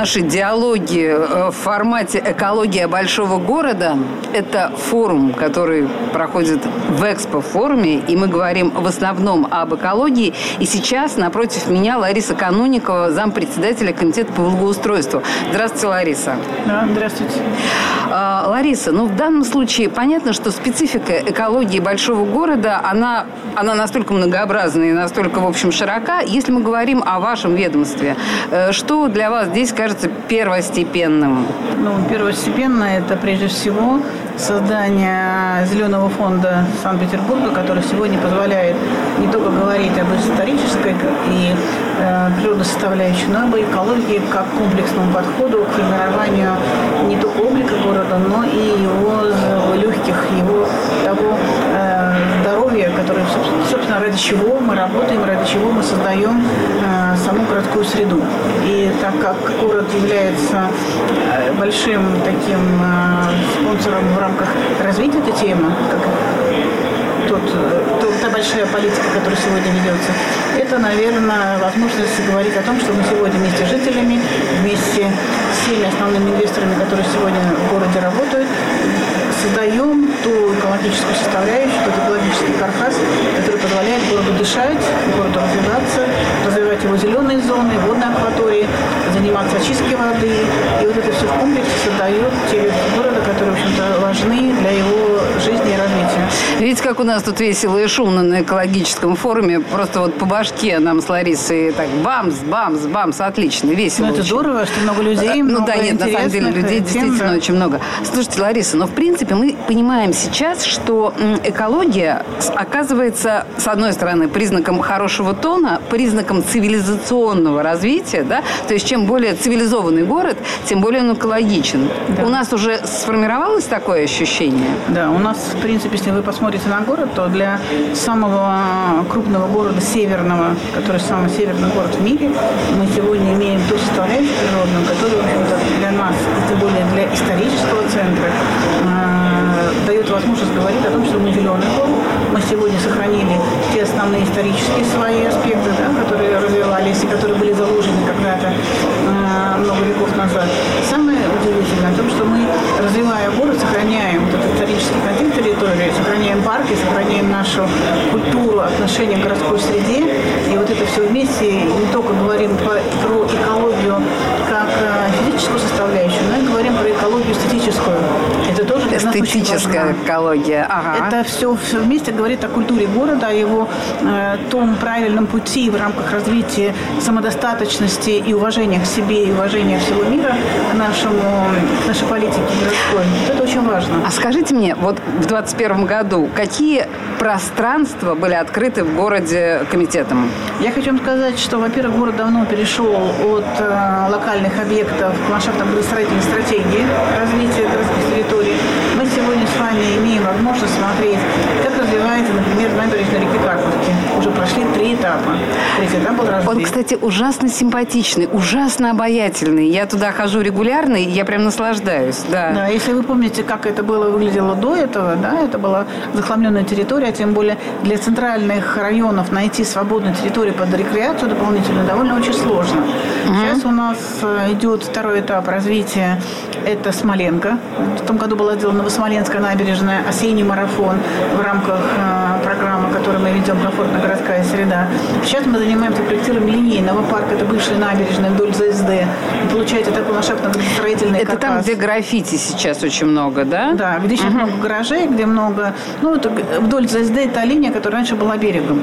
Наши диалоги э, в формате «Экология большого города» – это форум, который проходит в экспо-форуме, и мы говорим в основном об экологии. И сейчас напротив меня Лариса Кануникова, зампредседателя Комитета по благоустройству. Здравствуйте, Лариса. Да, здравствуйте. А, Лариса, ну в данном случае понятно, что специфика экологии большого города, она, она настолько многообразна и настолько, в общем, широка. Если мы говорим о вашем ведомстве, э, что для вас здесь кажется первостепенным? Ну, первостепенно это прежде всего создание зеленого фонда Санкт-Петербурга, который сегодня позволяет не только говорить об исторической и э, природной составляющей, но и об экологии как комплексному подходу к формированию не только облика города, но и его легких, его того э, здоровья, которое, собственно, ради чего мы работаем, ради чего мы создаем э, саму городскую среду. И так как город является э, большим таким э, спонсором в рамках развития этой темы, как тот, тот, та большая политика, которая сегодня ведется, это, наверное, возможность говорить о том, что мы сегодня вместе с жителями, вместе с всеми основными инвесторами, которые сегодня в городе работают, создаем ту экологическую составляющую, тот экологический каркас, который позволяет городу дышать, городу развиваться, развивать его зеленые зоны, водные акватории, заниматься очисткой воды. И вот это все в комплексе создает те города, которые, в общем-то, важны для его жизни. Видите, как у нас тут весело и шумно на экологическом форуме. Просто вот по башке нам с Ларисой так бамс, бамс, бамс. Отлично, весело. Ну, это очень. здорово, что много людей, Ну много да, нет, на самом деле людей тем, действительно да. очень много. Слушайте, Лариса, но в принципе мы понимаем сейчас, что экология оказывается, с одной стороны, признаком хорошего тона, признаком цивилизационного развития, да, то есть чем более цивилизованный город, тем более он экологичен. Да. У нас уже сформировалось такое ощущение? Да, у нас, в принципе, если вы посмотрите на город, то для самого крупного города северного, который самый северный город в мире, мы сегодня имеем ту составляющую природную, которая, в общем-то, для нас, и тем более для исторического центра, э, дает возможность говорить о том, что мы зеленый город. Мы сегодня сохранили те основные исторические свои аспекты, да, которые развивались и которые были заложены когда-то много веков назад. Самое удивительное в том, что мы, развивая город, сохраняем вот этот исторический контекст территории, сохраняем парки, сохраняем нашу культуру, отношение к городской среде. И вот это все вместе не только говорим про, про экологию как э, физическую составляющую, но и говорим про экологию эстетическую. Это тоже для нас очень Эстетическая экология. Ага. Это все, все вместе говорит о культуре города, о его э, том правильном пути в рамках развития самодостаточности и уважения к себе, и уважения всего мира к, нашему, к нашей политике городской. Вот это очень важно. А скажите мне, вот в 2021 году какие пространства были открыты в городе комитетом? Я хочу вам сказать, что, во-первых, город давно перешел от э, локальных объектов к ландшафтно-градостроительной стратегии развития городских территорий. Сегодня с вами имеем возможность смотреть, как развивается, например, набережная реки Карповки. Уже прошли три этапа. Третий этап был развит. Он, кстати, ужасно симпатичный, ужасно обаятельный. Я туда хожу регулярно, и я прям наслаждаюсь. Да. Да, если вы помните, как это было выглядело до этого, да, это была захламленная территория, тем более для центральных районов найти свободную территорию под рекреацию дополнительно довольно очень сложно. Сейчас у нас э, идет второй этап развития, это Смоленко. В том году была сделана Новосмоленская набережная, осенний марафон в рамках э, программы, которую мы ведем «Комфортная городская среда». Сейчас мы занимаемся проектированием линейного парка, это бывшая набережная вдоль ЗСД. И получается такой ландшафтно-строительный Это там, каркас. где граффити сейчас очень много, да? Да, где сейчас много гаражей, где много... Ну, это вдоль ЗСД та линия, которая раньше была берегом.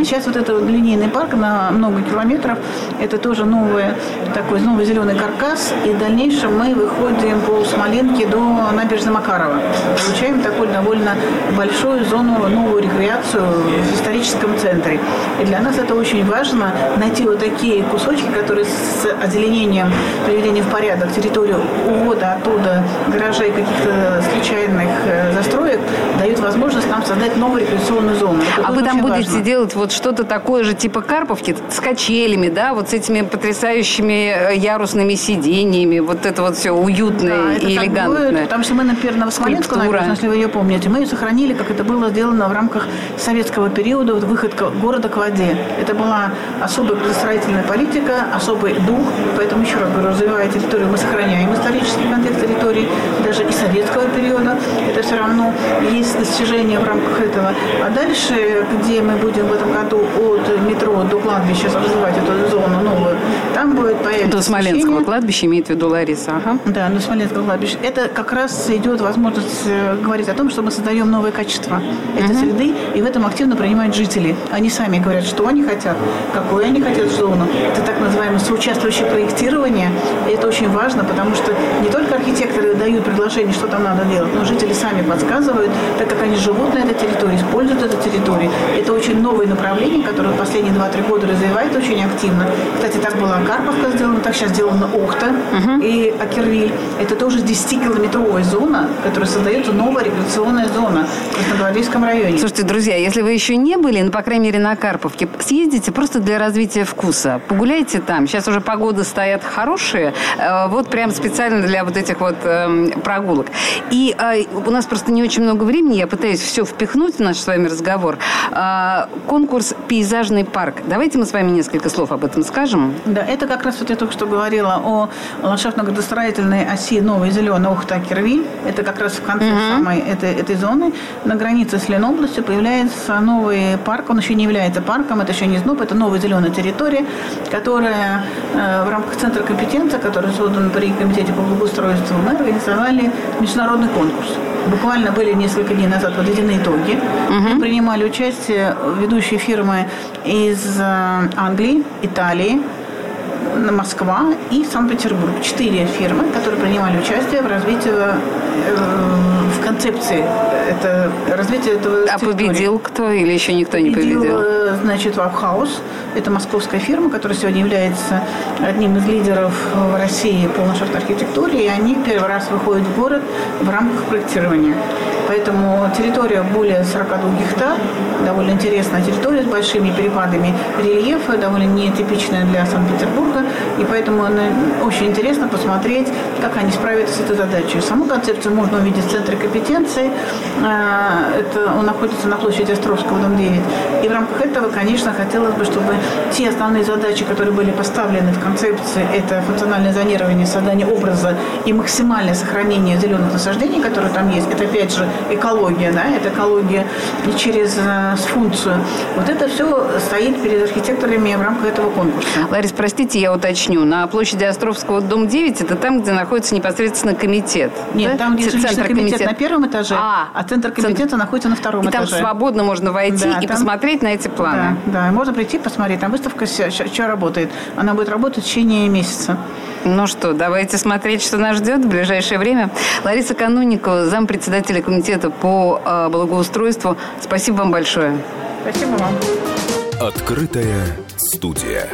И сейчас вот этот вот линейный парк на много километров, это тоже новый такой новый зеленый каркас. И в дальнейшем мы выходим по Смоленке до набережной Макарова. Получаем такую довольно большую зону, новую рекреацию в историческом центре. И для нас это очень важно найти вот такие кусочки, которые с озеленением приведения в порядок территорию увода оттуда гаражей каких-то случайных э, застроек, дают возможность нам создать новую рекреационную зону. Это а вы там будете важно. делать вот что-то такое же типа Карповки с качелями, да, вот с этими потрясающими э, ярусными сидениями, вот это вот все уютное да, и элегантное. Будет, потому что мы, например, на Смоленскую набережную, если вы ее помните, мы ее сохранили, как это было сделано в рамках советского периода, вот выход города к воде. Это была особая градостроительная политика, особый дух, поэтому, еще раз говорю, развивая территорию, мы сохраняем исторический контекст территории, даже и советского периода. Это все равно есть достижения в рамках этого. А дальше, где мы будем в этом году от метро до кладбища развивать эту зону новую, там будет появиться До Смоленского кладбища имеет в виду Лариса, ага. Да, до Смоленского кладбища. Это как раз идет возможность э, говорить о том, что мы создаем новое качество этой uh среды, и в этом активно принимают жители. Они сами говорят, что они хотят, какую они хотят зону. Это так называемое соучаствующее проектирование. И это очень важно, потому что не только архитекторы дают предложение, что там надо делать, но жители сами подсказывают, так как они живут на этой территории, используют эту территорию. Это очень новое направление, которое последние 2-3 года развивается очень активно. Кстати, так была Карповка сделана, так сейчас сделана Охта uh и Акервиль. Это тоже 10-километровая зона, которая создается новая рекреационная зона в Красногвардейском районе. Слушайте, друзья, если вы еще не были, ну, по крайней мере, на Карповке, съездите просто для развития вкуса. Погуляйте там. Сейчас уже погоды стоят хорошие. Э, вот прям специально для вот этих вот эм, прогулок. И э, у нас просто не очень много времени. Я пытаюсь все впихнуть в наш с вами разговор. Э, конкурс «Пейзажный парк». Давайте мы с вами несколько слов об этом скажем. Да, это как раз вот я только что говорила о ландшафтно-градостроительной оси Новой Зеленой Ухта-Кирвиль. Это как раз в конце угу. самой этой, этой зоны. На границе с Ленобластью появляется новый парк. Он еще не является парком, это еще не СНОП, это новая зеленая территория, которая э, в рамках Центра компетенции, который создан при Комитете по благоустройству, мы организовали международный конкурс. Буквально были несколько дней назад подведены итоги. Угу. Принимали участие ведущие фирмы из э, Англии, Италии, Москва и Санкт-Петербург. Четыре фирмы, которые принимали участие в развитии, э, в концепции это, развития этого А победил кто или еще никто не победил? Значит, Вапхаус. Это московская фирма, которая сегодня является одним из лидеров в России по ландшафтной архитектуре. И они первый раз выходят в город в рамках проектирования. Поэтому территория более 42 гектар, довольно интересная территория с большими перепадами рельефа, довольно нетипичная для Санкт-Петербурга. И поэтому очень интересно посмотреть, как они справятся с этой задачей. Саму концепцию можно увидеть в центре компетенции. А, это, он находится на площади Островского, дом 9. И в рамках этого, конечно, хотелось бы, чтобы те основные задачи, которые были поставлены в концепции, это функциональное зонирование, создание образа и максимальное сохранение зеленых насаждений, которые там есть, это опять же экология, да, это экология через э, функцию. Вот это все стоит перед архитекторами в рамках этого конкурса. Ларис, простите, я уточню. На площади Островского, дом 9, это там, где находится непосредственно комитет? Нет, да? там, где центр комитет, комитет на первом этаже, а, а центр комитета центр... находится на втором и этаже. И там свободно можно войти да, и там... посмотреть на эти планы? Да, да, можно прийти посмотреть. Там выставка что работает. Она будет работать в течение месяца. Ну что, давайте смотреть, что нас ждет в ближайшее время. Лариса Кануникова, зампредседателя комитета по э, благоустройству. Спасибо вам большое. Спасибо вам. Открытая студия.